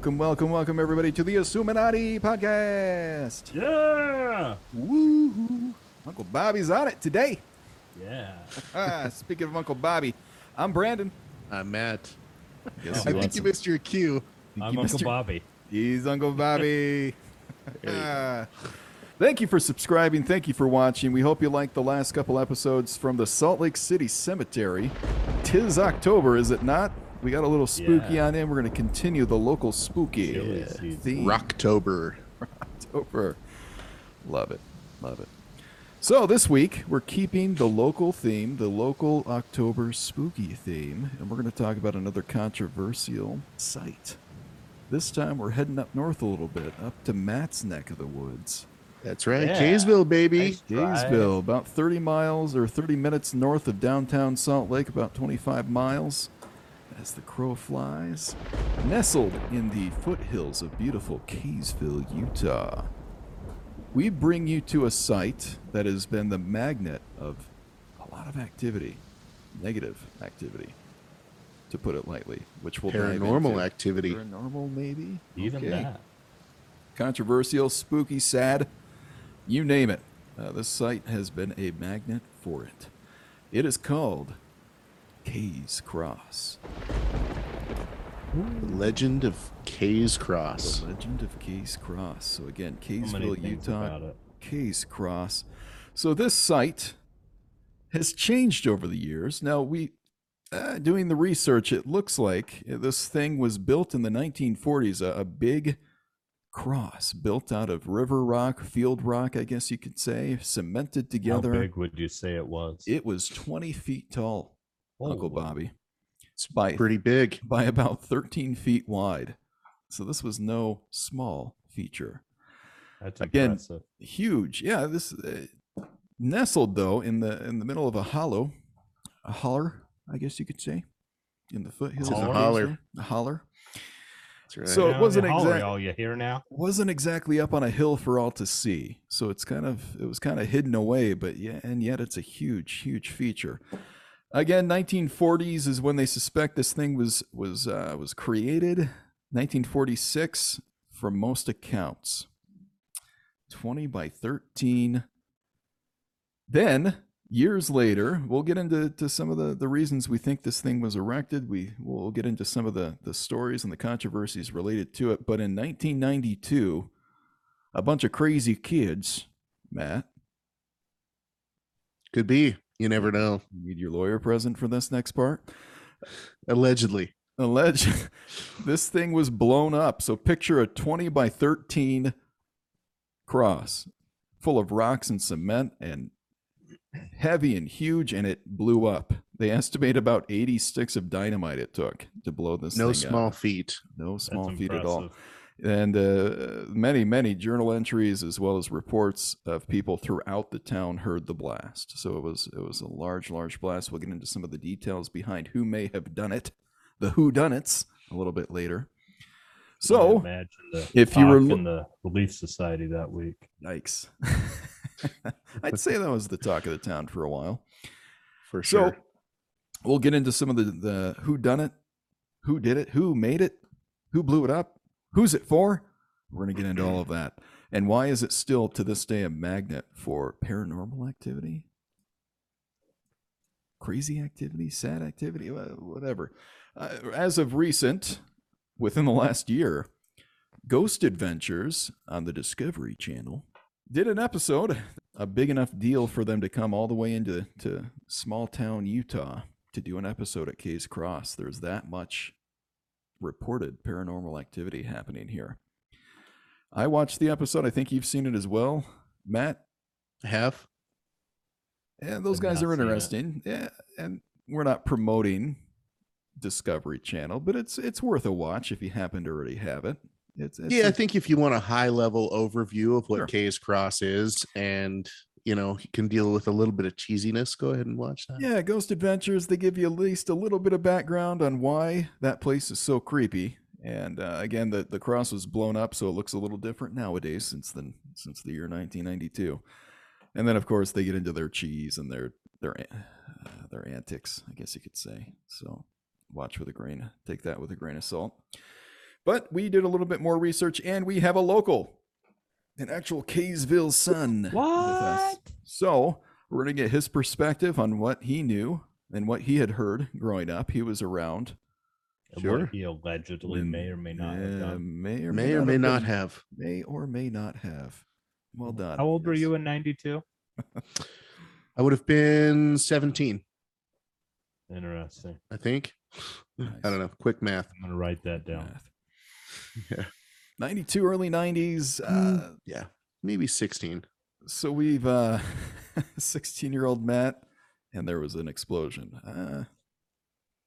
Welcome, welcome, welcome, everybody, to the Assuminati podcast. Yeah. woo hoo! Uncle Bobby's on it today. Yeah. Ah, speaking of Uncle Bobby, I'm Brandon. I'm Matt. Guess I think you him? missed your cue. I'm You Uncle Mr. Bobby. He's Uncle Bobby. Ah. Thank you for subscribing. Thank you for watching. We hope you liked the last couple episodes from the Salt Lake City Cemetery. Tis October, is it not? We got a little spooky Yeah. on in. We're going to continue the local spooky Chilly theme. Rocktober. October. Love it. Love it. So this week we're keeping the local theme, the local October spooky theme, and we're going to talk about another controversial site. This time we're heading up north a little bit, up to Matt's neck of the woods. That's right. Yeah. Kaysville, baby. Nice. Kaysville, about 30 miles or 30 minutes north of downtown Salt Lake, about 25 miles as the crow flies. Nestled in the foothills of beautiful Kaysville, Utah. We bring you to a site that has been the magnet of a lot of activity, negative activity, to put it lightly, which we'll dive Paranormal into. activity. Paranormal, maybe? Even Okay that. controversial, spooky, sad, you name it. Uh, this site has been a magnet for it. It is called Kay's Cross. The legend of Kay's The Cross. legend of Kay's Cross. So again, So many Kaysville, things Utah, about. Kay's Cross. So this site has changed over the years. Now we uh, doing the research, it looks like this thing was built in the 1940s, a, a big cross built out of river rock, field rock, I guess you could say, cemented together. How big would you say it was? It was 20 feet tall, Uncle Bobby. It's by Pretty big. by about 13 feet wide. So this was no small feature. That's Again, impressive. Huge. Yeah, this uh, nestled though in the in the middle of a hollow, a holler, I guess you could say, in the foothills. of Holler. Holler. Kaysville. A holler. That's right. So it wasn't exactly exact- All you hear now? wasn't exactly up on a hill for all to see. So it's kind of it was kind of hidden away, but yeah, and yet it's a huge, huge feature. Again, 1940s is when they suspect this thing was was uh, was created. 1946, from most accounts, 20 by 13. Then years later, we'll get into to some of the, the reasons we think this thing was erected. We will get into some of the, the stories and the controversies related to it. But in 1992, a bunch of crazy kids, Matt, Could be. You never know. you need your lawyer present for this next part. Allegedly. Alleged this thing was blown up. So picture a 20 by 13 cross full of rocks and cement and heavy and huge, and it blew up. They estimate about 80 sticks of dynamite it took to blow this No thing small up. feat. No small That's feat at all. And uh, many many journal entries as well as reports of people throughout the town heard the blast. So it was it was a large large blast. We'll get into some of the details behind who may have done it the who done it's a little bit later. So imagine the if you were in the Relief Society that week. yikes. I'd say that was the talk of the town for a while. For so sure. we'll get into some of the, the who done it who did it who made it who blew it up who's it for? We're going to get into all of that. And why is it still to this day a magnet for paranormal activity? Crazy activity sad activity whatever. Uh, as of recent within the last year ghost adventures on the discovery channel did an episode a big enough deal for them to come all the way into to small town Utah to do an episode at Kay's Cross. There's that much reported paranormal activity happening here. I watched the episode. I think you've seen it as well, Matt. Have? Yeah, those I've guys are interesting. Yeah, and we're not promoting Discovery Channel, but it's it's worth a watch if you happen to already have it. It's, it's yeah, I think if you want a high level overview of what Sure. Kay's Cross is and you know, can deal with a little bit of cheesiness, go ahead and watch that. Yeah, Ghost Adventures, they give you at least a little bit of background on why that place is so creepy. And uh, again, the, the cross was blown up, so it looks a little different nowadays since the, since the year 1992. And then, of course, they get into their cheese and their their uh, their antics, I guess you could say. So watch with a grain, take that with a grain of salt. But we did a little bit more research and we have a local, an actual Kaysville son. What? So we're going to get his perspective on what he knew and what he had heard growing up. He was around. And Sure. What he allegedly when- may or may not have done. May or May or may not been- have. May or may not have. Well done. How old were you in 92? I would have been 17, Interesting. I think. Nice. I don't know. Quick math. I'm going to write that down. Math. Yeah. 92 early 90s uh, Mm. Yeah. Maybe 16. so we've uh 16 year old matt and there was an explosion uh a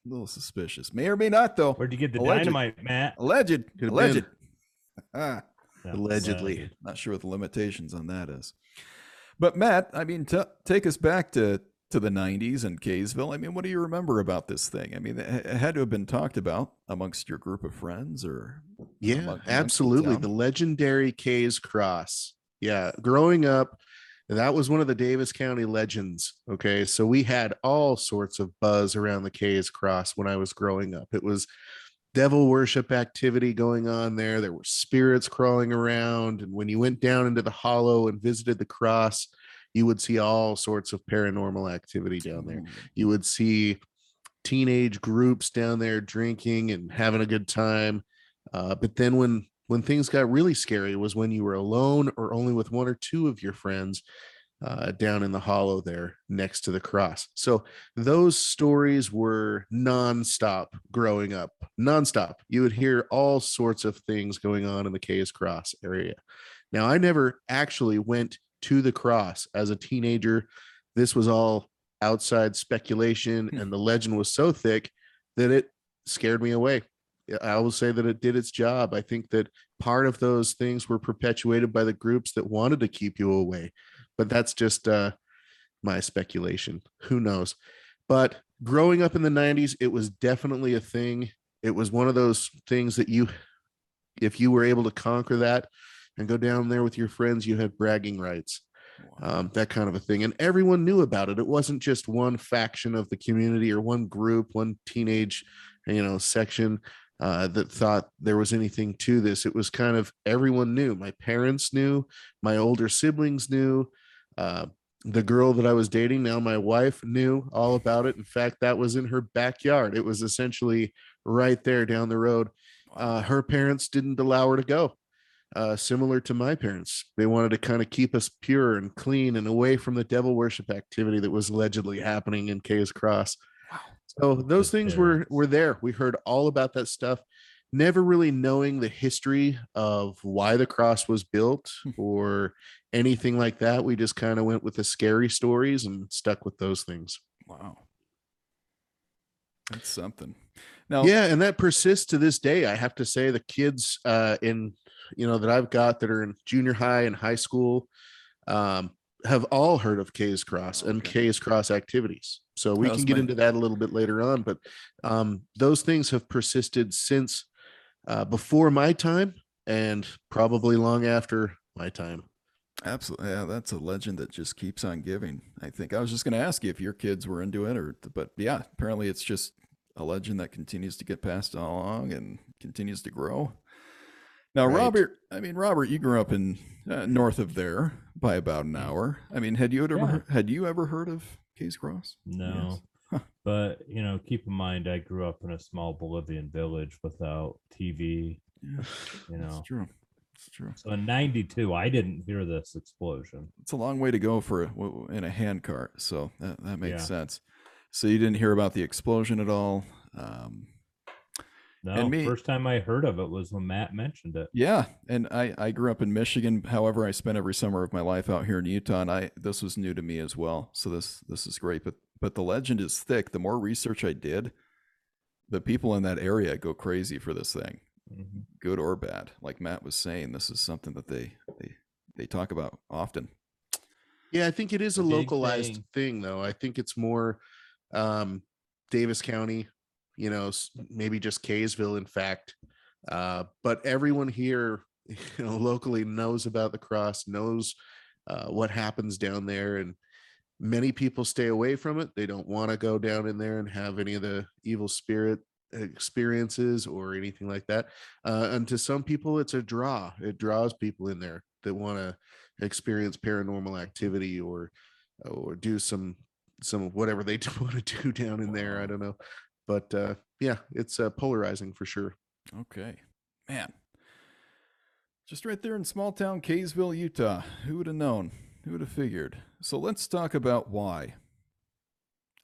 little suspicious may or may not though Where'd you get the Alleged. dynamite, Matt? alleged Could've alleged ah, Yeah, Allegedly. alleged. not sure what the limitations on that is but matt i mean t- take us back to to the 90s and Kaysville. I mean, what do you remember about this thing? I mean, it had to have been talked about amongst your group of friends or Yeah, amongst the absolutely. town? The legendary Kay's Cross. Yeah, growing up, that was one of the Davis County legends. Okay, so we had all sorts of buzz around the Kay's Cross when I was growing up. It was devil worship activity going on there. There were spirits crawling around, and when you went down into the hollow and visited the cross, you would see all sorts of paranormal activity down there. You would see teenage groups down there drinking and having a good time uh, but then when when things got really scary was when you were alone or only with one or two of your friends uh, down in the hollow there next to the cross. So those stories were nonstop growing up nonstop. You would hear all sorts of things going on in the Kay's cross area. Now i never actually went to the cross as a teenager. This was all outside speculation Hmm. and the legend was so thick that it scared me away. I will say that it did its job. I think that part of those things were perpetuated by the groups that wanted to keep you away but that's just uh my speculation. Who knows? But growing up in the 90s it was definitely a thing. It was one of those things that you if you were able to conquer that and go down there with your friends you had bragging rights Wow. um, that kind of a thing. And everyone knew about it. It wasn't just one faction of the community or one group, one teenage, you know, section uh, that thought there was anything to this. It was kind of everyone knew. My parents knew, my older siblings knew. Uh, the girl that I was dating, now my wife, knew all about it. In fact, that was in her backyard. It was essentially right there down the road. Uh, her parents didn't allow her to go uh, similar to my parents. They wanted to kind of keep us pure and clean and away from the devil worship activity that was allegedly happening in Kay's Cross. Wow. So those things were were there. We heard all about that stuff, never really knowing the history of why the cross was built or anything like that. We just kind of went with the scary stories and stuck with those things. Wow. That's something. Now, yeah and that persists to this day i have to say the kids uh in you know that i've got that are in junior high and high school um have all heard of Kay's Cross and Okay. Kay's Cross activities. So we can get my- into that a little bit later on, but um, those things have persisted since uh, before my time and probably long after my time. absolutely. Yeah, that's a legend that just keeps on giving. I think I was just going to ask you if your kids were into it or, but yeah, apparently it's just a legend that continues to get passed along and continues to grow. Now, Right. Robert, I mean, Robert, you grew up in uh, north of there by about an hour. I mean, had you ever Yeah. heard, had you ever heard of Kay's Cross? No. Yes. Huh. But, you know, keep in mind, I grew up in a small Bolivian village without TV, Yeah, you it's know. true. It's true. So in 92, I didn't hear this explosion. It's a long way to go for a, in a handcart, so that that makes Yeah. sense. So you didn't hear about the explosion at all. Um, No, me- first time I heard of it was when Matt mentioned it. yeah, and I I grew up in Michigan. However, I spent every summer of my life out here in Utah, and I this was new to me as well. So this this is great. But but the legend is thick. The more research I did, the people in that area go crazy for this thing, Mhm. good or bad. Like Matt was saying, this is something that they they they talk about often. Yeah, I think it is a Big localized thing. thing. though. I think it's more um, Davis County, you know, maybe just Kaysville, in fact. Uh, but everyone here, you know, locally knows about the cross, knows uh, what happens down there, and many people stay away from it. They don't want to go down in there and have any of the evil spirit experiences or anything like that. Uh, and to some people, it's a draw. It draws people in there that want to experience paranormal activity or or do some some whatever they want to do down in there. I don't know, but uh, yeah, it's uh, polarizing for sure. Okay. Man. Just right there in small town Kaysville, Utah. Who would have known? Who would have figured? So let's talk about why.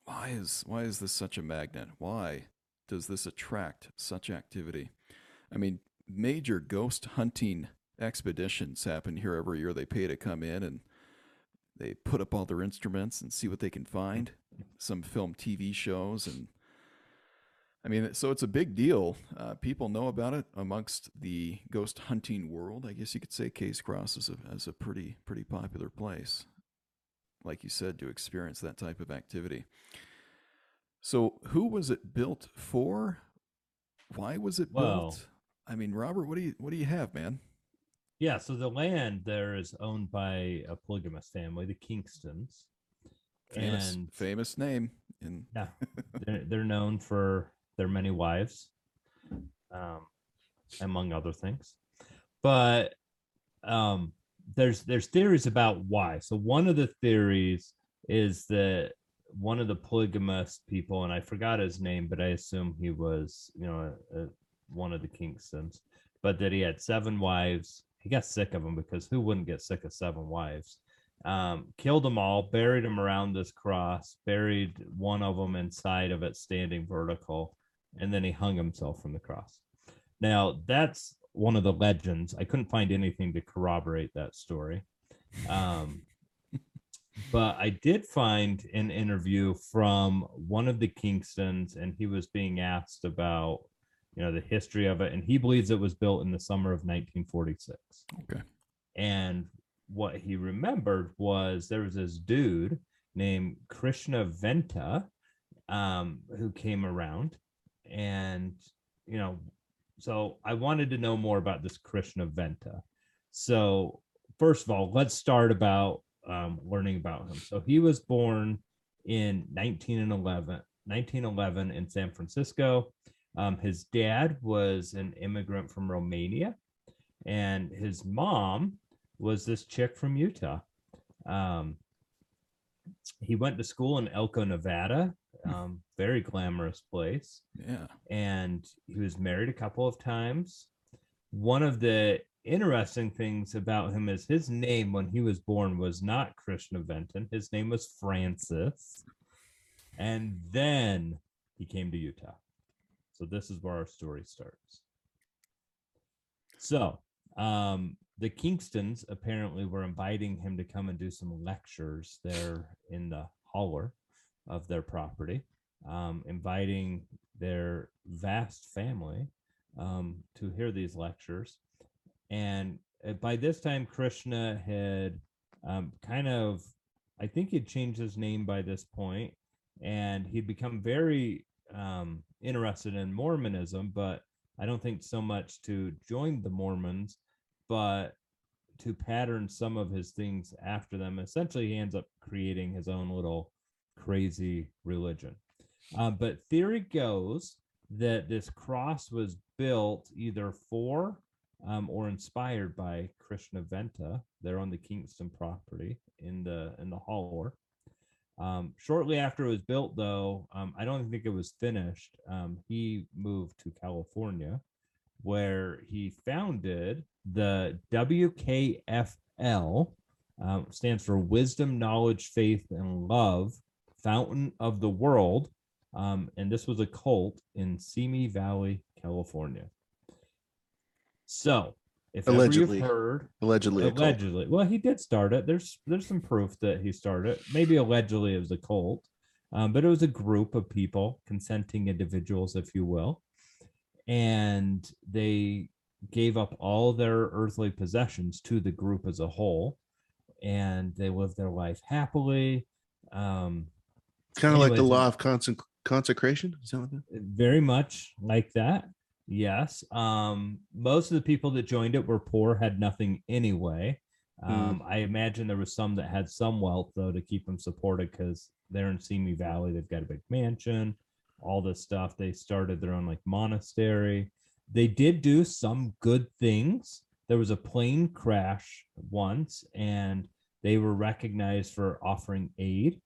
Why is why is this such a magnet? Why does this attract such activity? I mean, major ghost hunting expeditions happen here every year. They pay to come in and they put up all their instruments and see what they can find. Some film TV shows and I mean, so it's a big deal. Uh, people know about it amongst the ghost hunting world. I guess you could say Kay's Cross is a, is a pretty pretty popular place, like you said, to experience that type of activity. So, who was it built for? Why was it Well- built? I mean, Robert, what do you what do you have, man? Yeah, so the land there is owned by a polygamous family, the Kingstons. Famous and famous name in yeah, they're, they're known for their many wives, um, among other things. But um, there's there's theories about why. So one of the theories is that one of the polygamous people, and I forgot his name, but I assume he was, you know, a, a, one of the Kingstons, but that he had seven wives. He got sick of them because who wouldn't get sick of seven wives? um, killed them all, buried them around this cross, buried one of them inside of it, standing vertical, and then he hung himself from the cross. Now, that's one of the legends. I couldn't find anything to corroborate that story. Um, but I did find an interview from one of the Kingstons, and he was being asked about, you know, the history of it, and he believes it was built in the summer of 1946 okay. and what he remembered was there was this dude named Krishna Venta um, who came around, and you know, so I wanted to know more about this Krishna Venta. So first of all, let's start about um, learning about him. So he was born in 1911, 1911 in San Francisco. Um, his dad was an immigrant from Romania, and his mom was this chick from Utah. Um, he went to school in Elko, Nevada, um, very glamorous place, Yeah. and he was married a couple of times. One of the interesting things about him is his name when he was born was not Krishna Venta. His name was Francis. And then he came to Utah. So this is where our story starts. So, um, the Kingstons apparently were inviting him to come and do some lectures there in the holler of their property, um, inviting their vast family um, to hear these lectures. And uh, by this time, Krishna had um, kind of, I think he'd changed his name by this point, and he'd become very um, interested in Mormonism, but I don't think so much to join the Mormons, but to pattern some of his things after them. Essentially, he ends up creating his own little crazy religion. Um, but theory goes that this cross was built either for um, or inspired by Krishna Venta there on the Kingston property in the in the holler. Um, shortly after it was built, though, um, I don't think it was finished. Um, he moved to California, where he founded the WKFL, um, stands for Wisdom, Knowledge, Faith, and Love Fountain of the World. Um, and this was a cult in Simi Valley, California. So, if Allegedly. you've heard, Allegedly, allegedly, well, he did start it. There's there's some proof that he started. it. Maybe allegedly it was a cult, um, but it was a group of people, consenting individuals, if you will, and they gave up all their earthly possessions to the group as a whole, and they lived their life happily. Um, kind of like the law of consec- consecration. Is that what that? very much like that. Yes. Um, most of the people that joined it were poor, had nothing anyway. Um, I imagine there was some that had some wealth though to keep them supported because they're in Simi Valley. They've got a big mansion. all this stuff. They started their own like monastery. They did do some good things. There was a plane crash once, and they were recognized for offering aid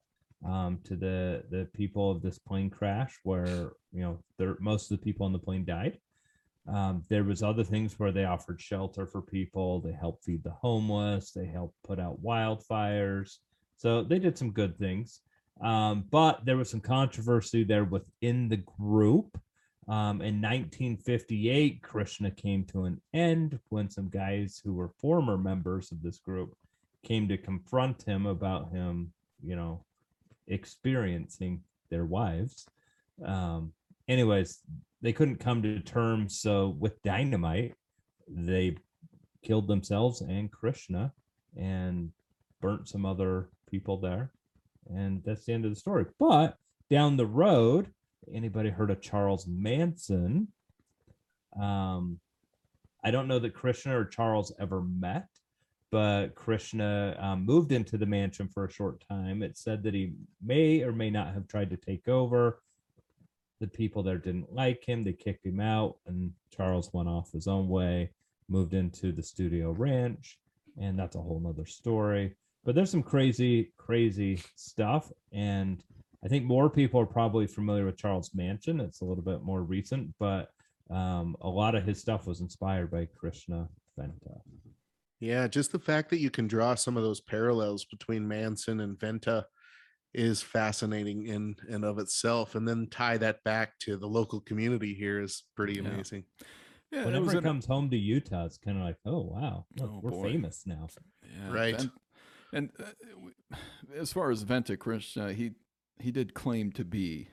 um, to the the people of this plane crash, where you know there most of the people on the plane died. Um, there was other things where they offered shelter for people. They helped feed the homeless. They helped put out wildfires. So they did some good things. Um, but there was some controversy there within the group. Um, in 1958, Krishna came to an end when some guys who were former members of this group came to confront him about him, you know, experiencing their wives. Um, anyways, they couldn't come to terms. So with dynamite, they killed themselves and Krishna and burnt some other people there. And that's the end of the story. But down the road, anybody heard of Charles Manson? Um, I don't know that Krishna or Charles ever met, but Krishna um, moved into the mansion for a short time. It said that he may or may not have tried to take over. The people there didn't like him. They kicked him out, and Charles went off his own way, moved into the studio ranch, and that's a whole nother story. But there's some crazy, crazy stuff. And I think more people are probably familiar with Charles Manson. It's a little bit more recent, but um, a lot of his stuff was inspired by Krishna Venta. Yeah, just the fact that you can draw some of those parallels between Manson and Venta is fascinating in and of itself, and then tie that back to the local community here is pretty Yeah. amazing. Yeah, Whenever was it an- comes home to Utah, it's kind of like, oh wow, look, Oh, we're boy. famous now. Yeah, Right. Ven- and uh, w- as far as Venta Krishna, he he did claim to be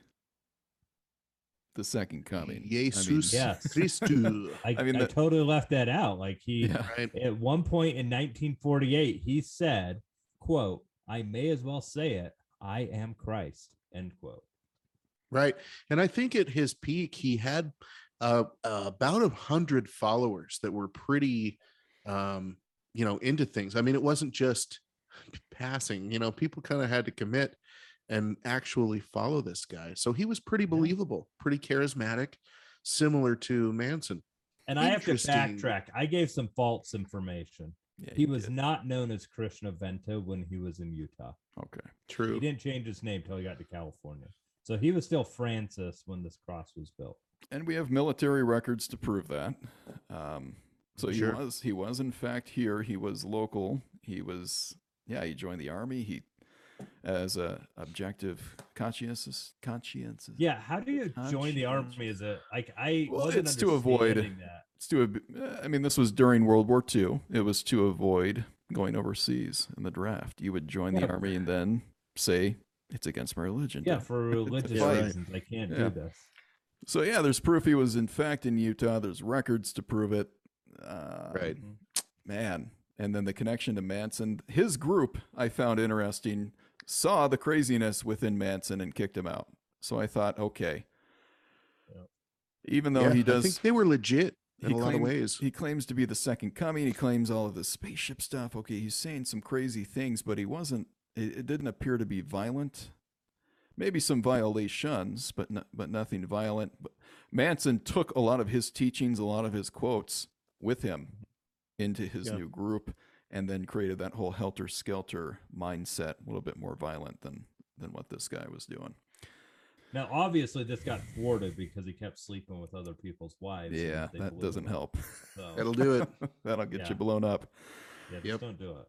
the second coming. I mean, Jesus Yes. Christu. I, I mean, I totally left that out. Like he, yeah, right? at one point in 1948, he said, "quote I may as well say it. I am Christ." End quote. Right. And I think at his peak, he had uh, about a hundred followers that were pretty, um, you know, into things. I mean, it wasn't just passing, you know, people kind of had to commit and actually follow this guy. So he was pretty believable, pretty charismatic, similar to Manson. And I have to backtrack. I gave some false information. yeah, He was did. not known as Krishna Venta when he was in Utah. okay. True. He didn't change his name till he got to California. So he was still Francis when this cross was built. and we have military records to prove that. Um, so he Sure. was he was in fact here. He was local. He was yeah. He joined the army. He as a objective conscientious conscientious. Yeah, how do you join the army as a like I Well, wasn't it's to avoid- that. It's to I mean, this was during World War II. It was to avoid going overseas in the draft. You would join the army and then say it's against my religion. Yeah, for religious right. reasons, I can't Yeah. do this. So yeah, there's proof he was in fact in Utah. There's records to prove it. Uh, Right. man. And then the connection to Manson. His group I found interesting. Saw the craziness within Manson and kicked him out. So I thought, okay. Yep. Even though Yeah, he I does, think they were legit in he a lot of ways. he claims to be the second coming. He claims all of the spaceship stuff. Okay, he's saying some crazy things, but he wasn't. It, it didn't appear to be violent. Maybe some violations, but no, but nothing violent. But Manson took a lot of his teachings, a lot of his quotes with him into his Yeah. new group, and then created that whole helter skelter mindset, a little bit more violent than than what this guy was doing. Now, obviously, this got thwarted because he kept sleeping with other people's wives. Yeah, they that doesn't him. help. So, That'll do it. That'll get Yeah. you blown up. yeah, just Yep. don't do it.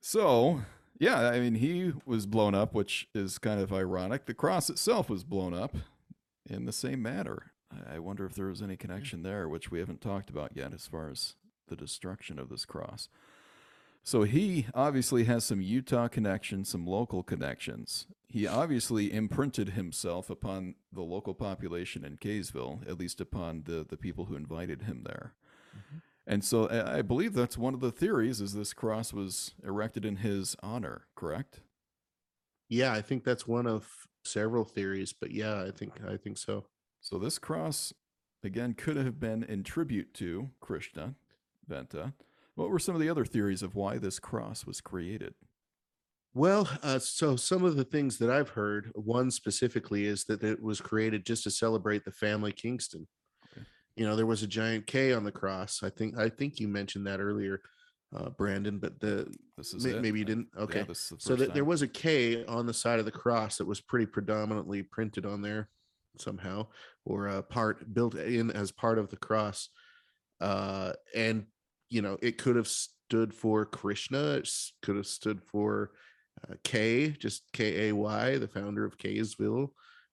So, yeah, I mean, he was blown up, which is kind of ironic. The cross itself was blown up in the same manner. I I wonder if there was any connection there, which we haven't talked about yet as far as the destruction of this cross. So, he obviously has some Utah connections, some local connections. He obviously imprinted himself upon the local population in Kaysville, at least upon the, the people who invited him there. Mhm. And so I I believe that's one of the theories is this cross was erected in his honor, correct? Yeah, I think that's one of several theories, but yeah, I think I think so. So this cross again could have been in tribute to Krishna Venta. What were some of the other theories of why this cross was created? Well, uh, so some of the things that I've heard, one specifically is that it was created just to celebrate the family Kingston. Okay. You know, there was a giant K on the cross. I think I think you mentioned that earlier, uh, Brandon, but the This is may- maybe you Uh, didn't. Okay, the so that there was a K on the side of the cross that was pretty predominantly printed on there somehow, or a part built in as part of the cross. Uh, and you know, it could have stood for Krishna. It could have stood for uh, K, just K A Y, the founder of Kaysville.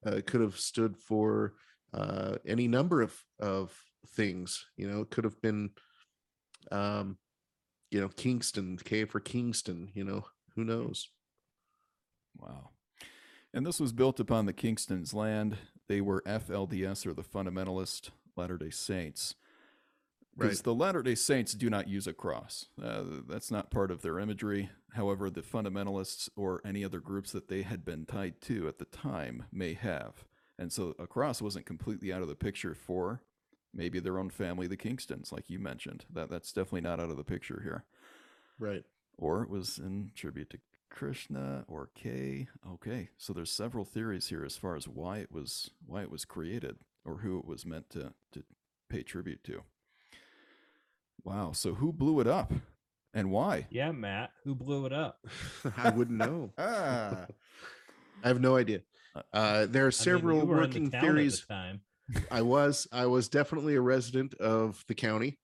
Uh, it could have stood for uh, any number of of things. You know, it could have been, um, you know, Kingston, K for Kingston. You know, who knows? Wow. And this was built upon the Kingston's land. They were FLDS or the Fundamentalist Latter day Saints. Because Right. the Latter day Saints do not use a cross. Uh, that's not part of their imagery. However, the fundamentalists or any other groups that they had been tied to at the time may have. And so a cross wasn't completely out of the picture for maybe their own family, the Kingstons, like you mentioned. That that's definitely not out of the picture here. Right. Or it was in tribute to Krishna or K. Okay, so there's several theories here as far as why it was why it was created or who it was meant to to pay tribute to. Wow, so who blew it up and why? Yeah, Matt, who blew it up? I wouldn't know. Ah, I have no idea. Uh, Uh, there are I mean, several you were in the working town the theories. time. I was I was definitely a resident of the county,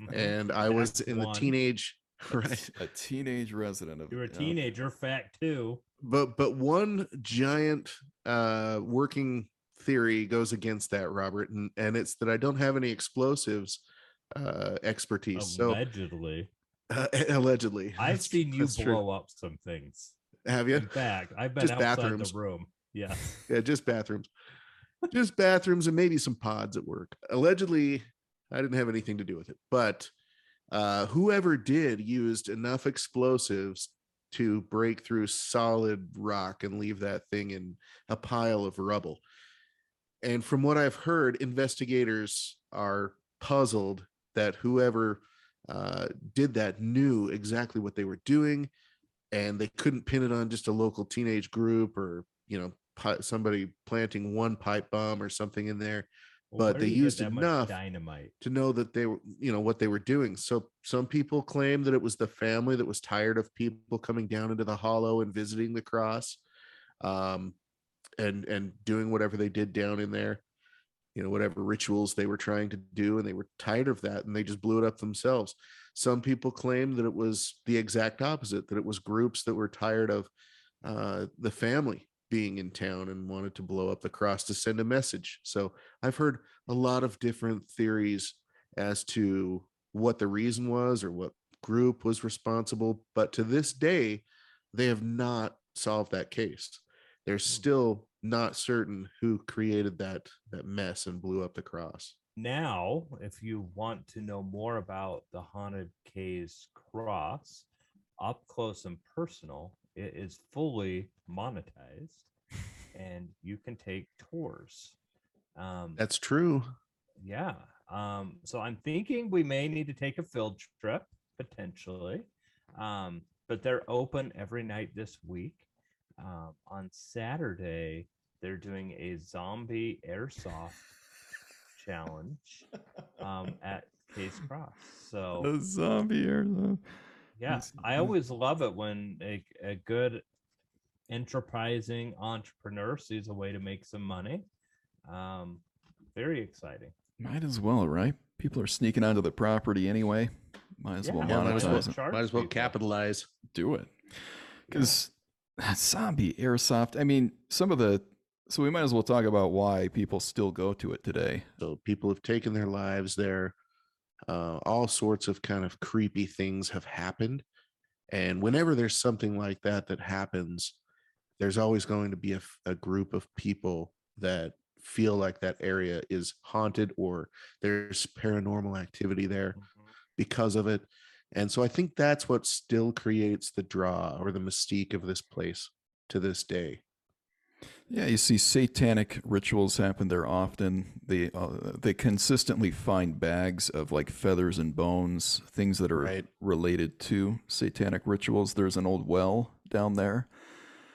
Mhm. and I was Fact in the teenage right. a teenage resident of You're a yeah. teenager, fact too. But but one giant uh, working theory goes against that, Robert, and and it's that I don't have any explosives uh, expertise. So Allegedly. uh, allegedly, I've That's- seen you that's true. blow up some things. Have you? In fact, I've been Just outside bathrooms. the room. Yeah. yeah, just bathrooms, just bathrooms, and maybe some pods at work. Allegedly, I didn't have anything to do with it, but uh, whoever did used enough explosives to break through solid rock and leave that thing in a pile of rubble. And from what I've heard, investigators are puzzled that whoever uh, did that knew exactly what they were doing, and they couldn't pin it on just a local teenage group or you know pi- somebody planting one pipe bomb or something in there Well, But they do you get used enough dynamite. to know that they were you know what they were doing so some people claim that it was the family that was tired of people coming down into the hollow and visiting the cross um and and doing whatever they did down in there you know whatever rituals they were trying to do and they were tired of that and they just blew it up themselves. Some people claim that it was the exact opposite that it was groups that were tired of uh the family being in town and wanted to blow up the cross to send a message. So i've heard a lot of different theories as to what the reason was or what group was responsible but to this day they have not solved that case. They're still not certain who created that that mess and blew up the cross Now, if you want to know more about the Haunted Kay's cross, up close and personal, it is fully monetized and you can take tours. Um, that's true yeah. Um, so I'm thinking we may need to take a field trip potentially. Um, but they're open every night this week. Um, on Saturday, they're doing a zombie airsoft challenge um, at Kay's Cross. So A zombie air. yeah, I always love it when a, a good enterprising entrepreneur sees a way to make some money. Um, very exciting. Might as well, right? People are sneaking onto the property anyway. Might as well Yeah, might as well. monetize might as well capitalize do it because zombie airsoft. I mean some of the so we might as well talk about why people still go to it today. So people have taken their lives there. Uh, all sorts of kind of creepy things have happened. And whenever there's something like that that happens there's always going to be a, a group of people that feel like that area is haunted or there's paranormal activity there Mhm. because of it and so i think that's what still creates the draw or the mystique of this place to this day yeah you see satanic rituals happen there often they uh, they consistently find bags of like feathers and bones things that are Right. related to satanic rituals there's an old well down there.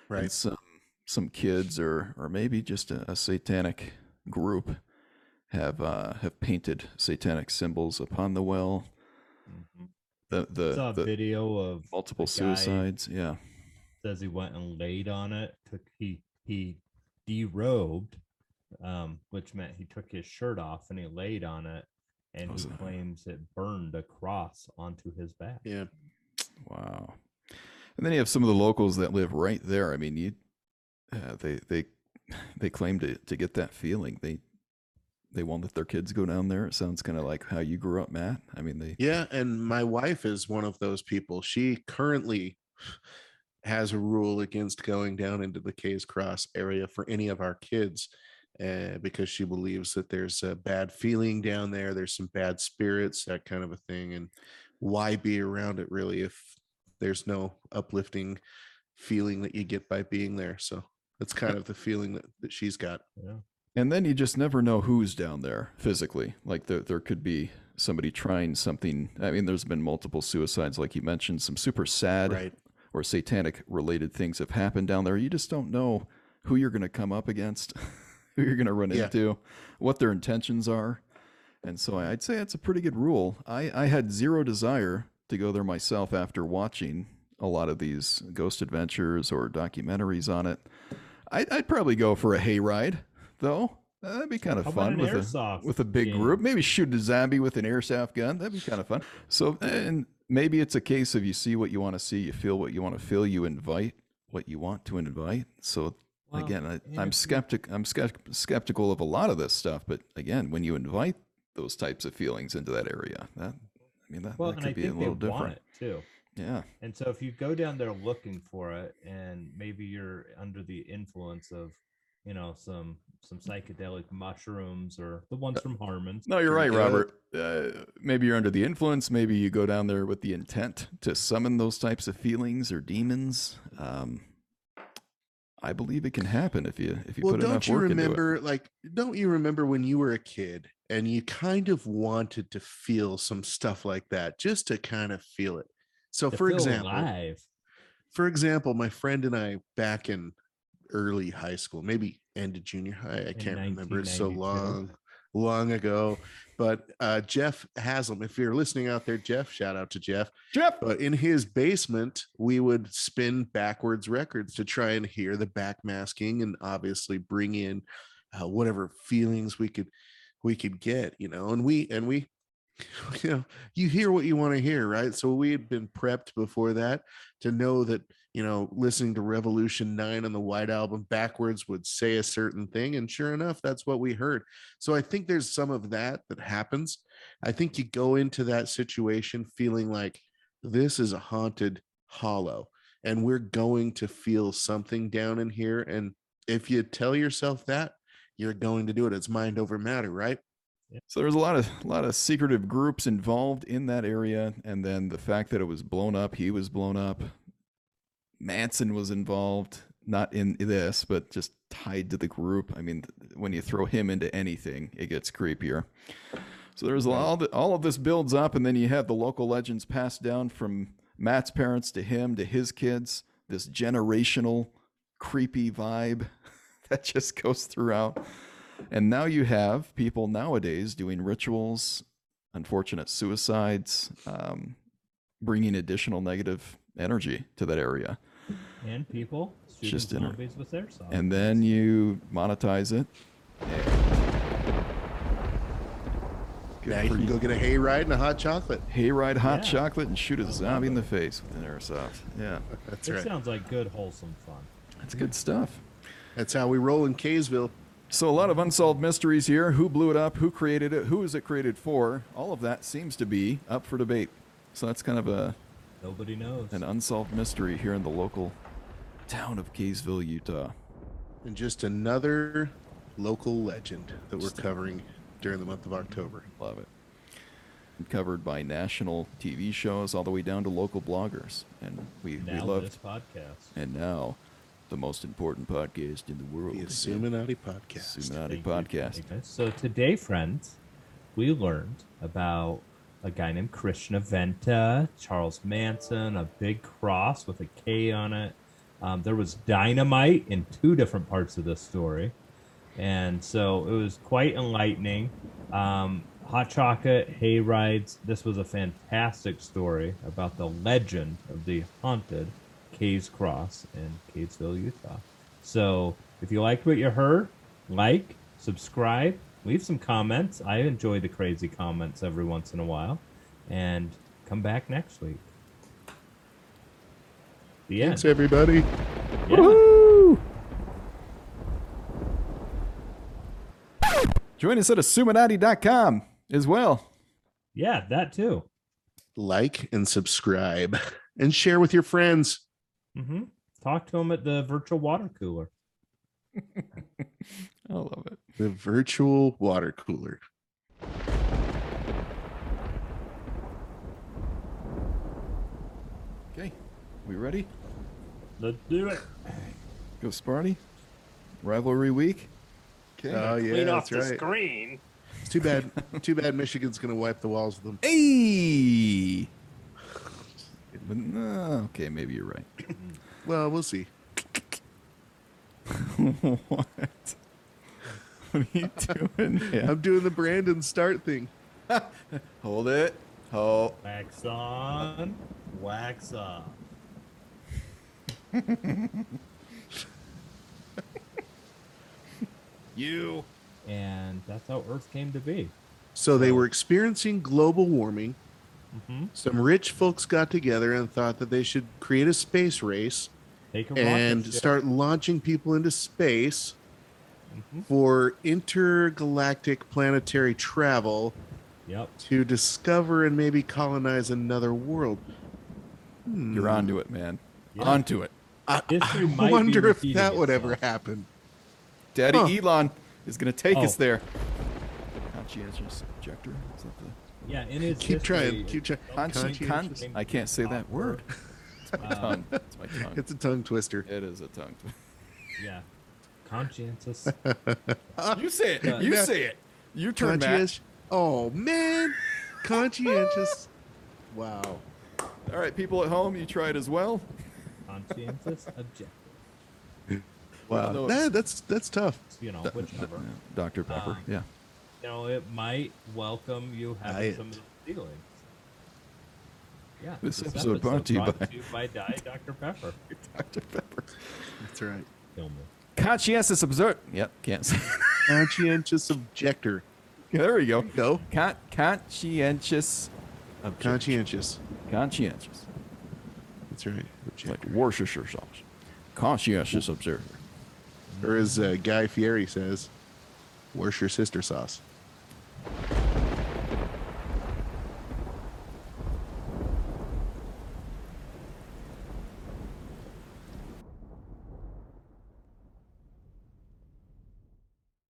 Right. Some some kids or or maybe just a, a satanic group have uh, have painted satanic symbols upon the well. Mhm. The the, Saw a the video of multiple suicides. Yeah. says he went and laid on it. Took he he derobed, um, which meant he took his shirt off and he laid on it, and he so- claims it burned a cross onto his back. Yeah. Wow. And then you have some of the locals that live right there. I mean, you, uh, they they they claim to to get that feeling. They they won't let their kids go down there. It sounds kind of like how you grew up, Matt. I mean, they Yeah, and my wife is one of those people. She currently has a rule against going down into the Kay's Cross area for any of our kids uh, because she believes that there's a bad feeling down there. There's some bad spirits, that kind of a thing. And why be around it really if there's no uplifting feeling that you get by being there? So that's kind of the feeling that, that she's got. Yeah. And then you just never know who's down there physically. Like there there could be somebody trying something. I mean, there's been multiple suicides, like you mentioned, some super sad Right. or satanic related things have happened down there. You just don't know who you're going to come up against, who you're going to run Yeah. into, what their intentions are. And so I'd say that's a pretty good rule. I, I had zero desire to go there myself after watching a lot of these ghost adventures or documentaries on it. I'd, I'd probably go for a hayride, though. That'd be kind of How fun with a, with a big game? group. Maybe shoot a zombie with an airsoft gun. That'd be kind of fun. So, and maybe it's a case of you see what you want to see, you feel what you want to feel, you invite what you want to invite. So, again, I, you- skeptic. I'm skept- skeptical of a lot of this stuff. But again, when you invite those types of feelings into that area, that I mean, that, Well, that could I be a little different. too. Yeah. And so if you go down there looking for it and maybe you're under the influence of, you know, some some psychedelic mushrooms or the ones from Harmon's. No, you're right, Drink it up. Robert. Uh, maybe you're under the influence. Maybe you go down there with the intent to summon those types of feelings or demons. Um, I believe it can happen if you if you well, put don't enough you work into it. Don't you remember, like, don't you remember when you were a kid and you kind of wanted to feel some stuff like that, just to kind of feel it? So, to for feel example, alive. for example, my friend and I back in early high school, maybe end of junior high, I can't remember. It's so long, long ago. But uh, Jeff Haslam, if you're listening out there, Jeff, shout out to Jeff. Jeff. But in his basement, we would spin backwards records to try and hear the backmasking and obviously bring in uh, whatever feelings we could we could get, you know. And we and we, you know, you hear what you want to hear, right? So we had been prepped before that to know that you know listening to Revolution Nine on the White Album backwards would say a certain thing, and sure enough, that's what we heard. So I think there's some of that that happens. I think you go into that situation feeling like this is a haunted hollow and we're going to feel something down in here and if you tell yourself that you're going to do it it's mind over matter right So there's a lot of a lot of secretive groups involved in that area, and then the fact that it was blown up, he was blown up. Manson was involved, not in this, but just tied to the group. I mean, when you throw him into anything, it gets creepier. So there's all the, all of this builds up, and then you have the local legends passed down from Matt's parents to him to his kids. This generational creepy vibe that just goes throughout. And now you have people nowadays doing rituals, unfortunate suicides, um, bringing additional negative energy to that area. And people shooting Just inter- with their songs. And then you monetize it. Good now you can go get a hayride and a hot chocolate Hayride hot Yeah. chocolate and shoot a oh, zombie in the face with an airsoft. Yeah, that's it right sounds like good, wholesome fun. that's good stuff. that's how we roll in kaysville So a lot of unsolved mysteries here. Who blew it up? Who created it? Who is it created for? All of that seems to be up for debate. So that's kind of a Nobody knows. an unsolved mystery here in the local town of Kaysville, Utah. and just another local legend that we're covering during the month of october Love it. And Covered by national TV shows all the way down to local bloggers, and we we love. this podcast. And now, the most important podcast in the world, the Assuminati podcast Illuminati Thank podcast. you. So today, friends, we learned about a guy named Krishna Venta, Charles Manson, a big cross with a K on it, Um, there was dynamite in two different parts of this story, and so it was quite enlightening. Um, hot chocolate, hay rides. This was a fantastic story about the legend of the haunted Kay's Cross in Kaysville, Utah. So if you liked what you heard, like, subscribe, leave some comments. I enjoy the crazy comments every once in a while, and come back next week. The end. Thanks, everybody. Yeah. Woo! Join us at Assuminati.com as well. yeah, that too. Like and subscribe and share with your friends. Mm-hmm. Talk to them at the virtual water cooler. I love it. The virtual water cooler. Okay, we ready? Let's do it. Go Sparty. Rivalry week. Okay. Oh yeah, Clean off that's the right. screen. It's too bad. too bad Michigan's gonna wipe the walls with them. hey. But, uh, okay, maybe you're right. Well, we'll see. what? What are you doing? Yeah. I'm doing the Brandon start thing. Hold it. Hold. Wax on, wax off. You. And that's how Earth came to be. So they were experiencing global warming. hmm Some rich folks got together and thought that they should create a space race Take a rocket and start launching people into space Mhm. for intergalactic planetary travel Yep. to discover and maybe colonize another world. You're onto it, man. Yeah. Onto it. I, I wonder if repeating that would ever happen. Daddy Huh. Elon is going to take us Oh. there. Conscientious objector. Is that the Yeah, in his Keep trying. history, Keep trying. Consci- con- Conscientious. I can't say that word. It's my Um, tongue. It's my tongue. It's a tongue twister. It is a tongue. Twister. Yeah. Conscientious. You say it. You yeah. say it. You turn back. Conscientious. Oh man, conscientious. Wow. All right, people at home, you try it as well. Conscientious objective. Wow. no, That, that's that's tough. You know, whichever. d- Dr. Pepper. Um, yeah. You know, it might welcome you having Diet. some of the feelings. Yeah. This episode brought to you by- to you by Diet Dr. Pepper. Dr. Pepper. That's right. Kill me. Conscientious observer. Yep, can't say. Conscientious objector. there we go. Go. Con- conscientious. Objector. Conscientious. Conscientious. That's right. It's like Objector. Worcestershire sauce. Conscientious observer. Or as uh, Guy Fieri says, "Where's your sister sauce?"